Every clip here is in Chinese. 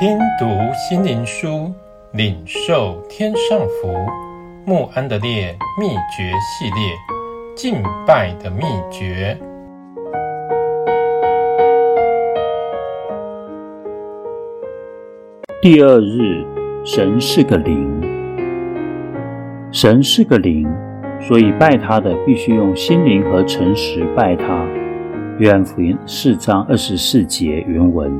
听读心灵书，领受天上福。穆安德烈秘诀系列，敬拜的秘诀。第二日，神是个灵。神是个灵，所以拜他的必须用心灵和诚实拜他。约翰福音四章二十四节原文。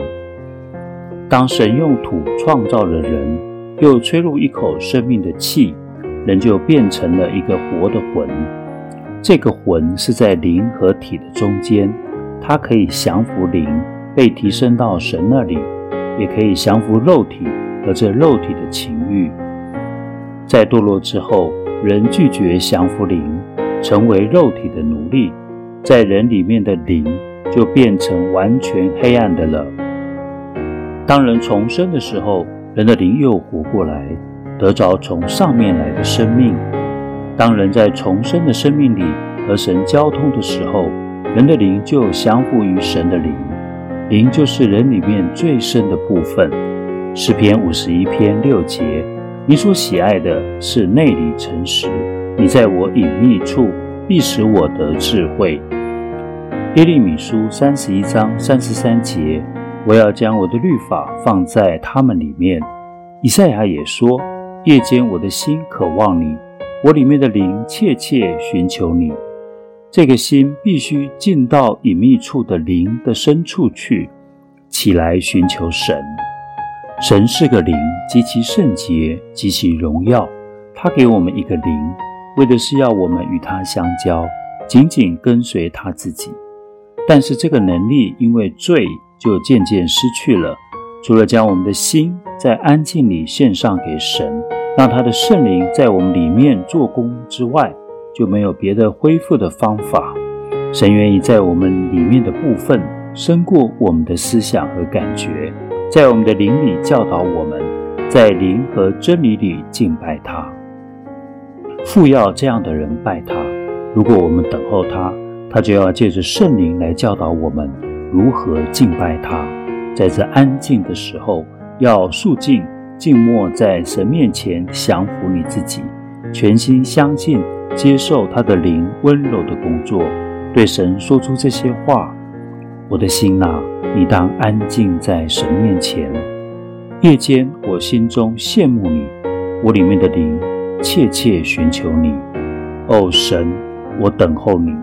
当神用土创造了人，又吹入一口生命的气，人就变成了一个活的魂。这个魂是在灵和体的中间，它可以降服灵，被提升到神那里，也可以降服肉体和这肉体的情欲。在堕落之后，人拒绝降服灵，成为肉体的奴隶，在人里面的灵就变成完全黑暗的了。当人重生的时候，人的灵又活过来，得着从上面来的生命。当人在重生的生命里和神交通的时候，人的灵就降服于神的灵。灵就是人里面最深的部分。诗篇五十一篇六节：你所喜爱的是内里诚实，你在我隐秘处必使我得智慧。耶利米书三十一章三十三节。我要将我的律法放在他们里面。以赛亚也说：夜间我的心渴望你，我里面的灵切切寻求你。这个心必须进到隐秘处的灵的深处去，起来寻求神。神是个灵，极其圣洁，极其荣耀。他给我们一个灵，为的是要我们与他相交，紧紧跟随他自己。但是这个能力因为罪，就渐渐失去了。除了将我们的心在安静里献上给神，让他的圣灵在我们里面做工之外，就没有别的恢复的方法。神愿意在我们里面的部分，胜过我们的思想和感觉，在我们的灵里教导我们，在灵和真理里敬拜他。父要这样的人拜他。如果我们等候他，他就要借着圣灵来教导我们。如何敬拜他？在这安静的时候，要肃静、静默在神面前降服你自己，全心相信、接受他的灵温柔的工作，对神说出这些话：“我的心哪，你当安静在神面前。夜间，我心中羡慕你，我里面的灵切切寻求你。哦，神，我等候你。”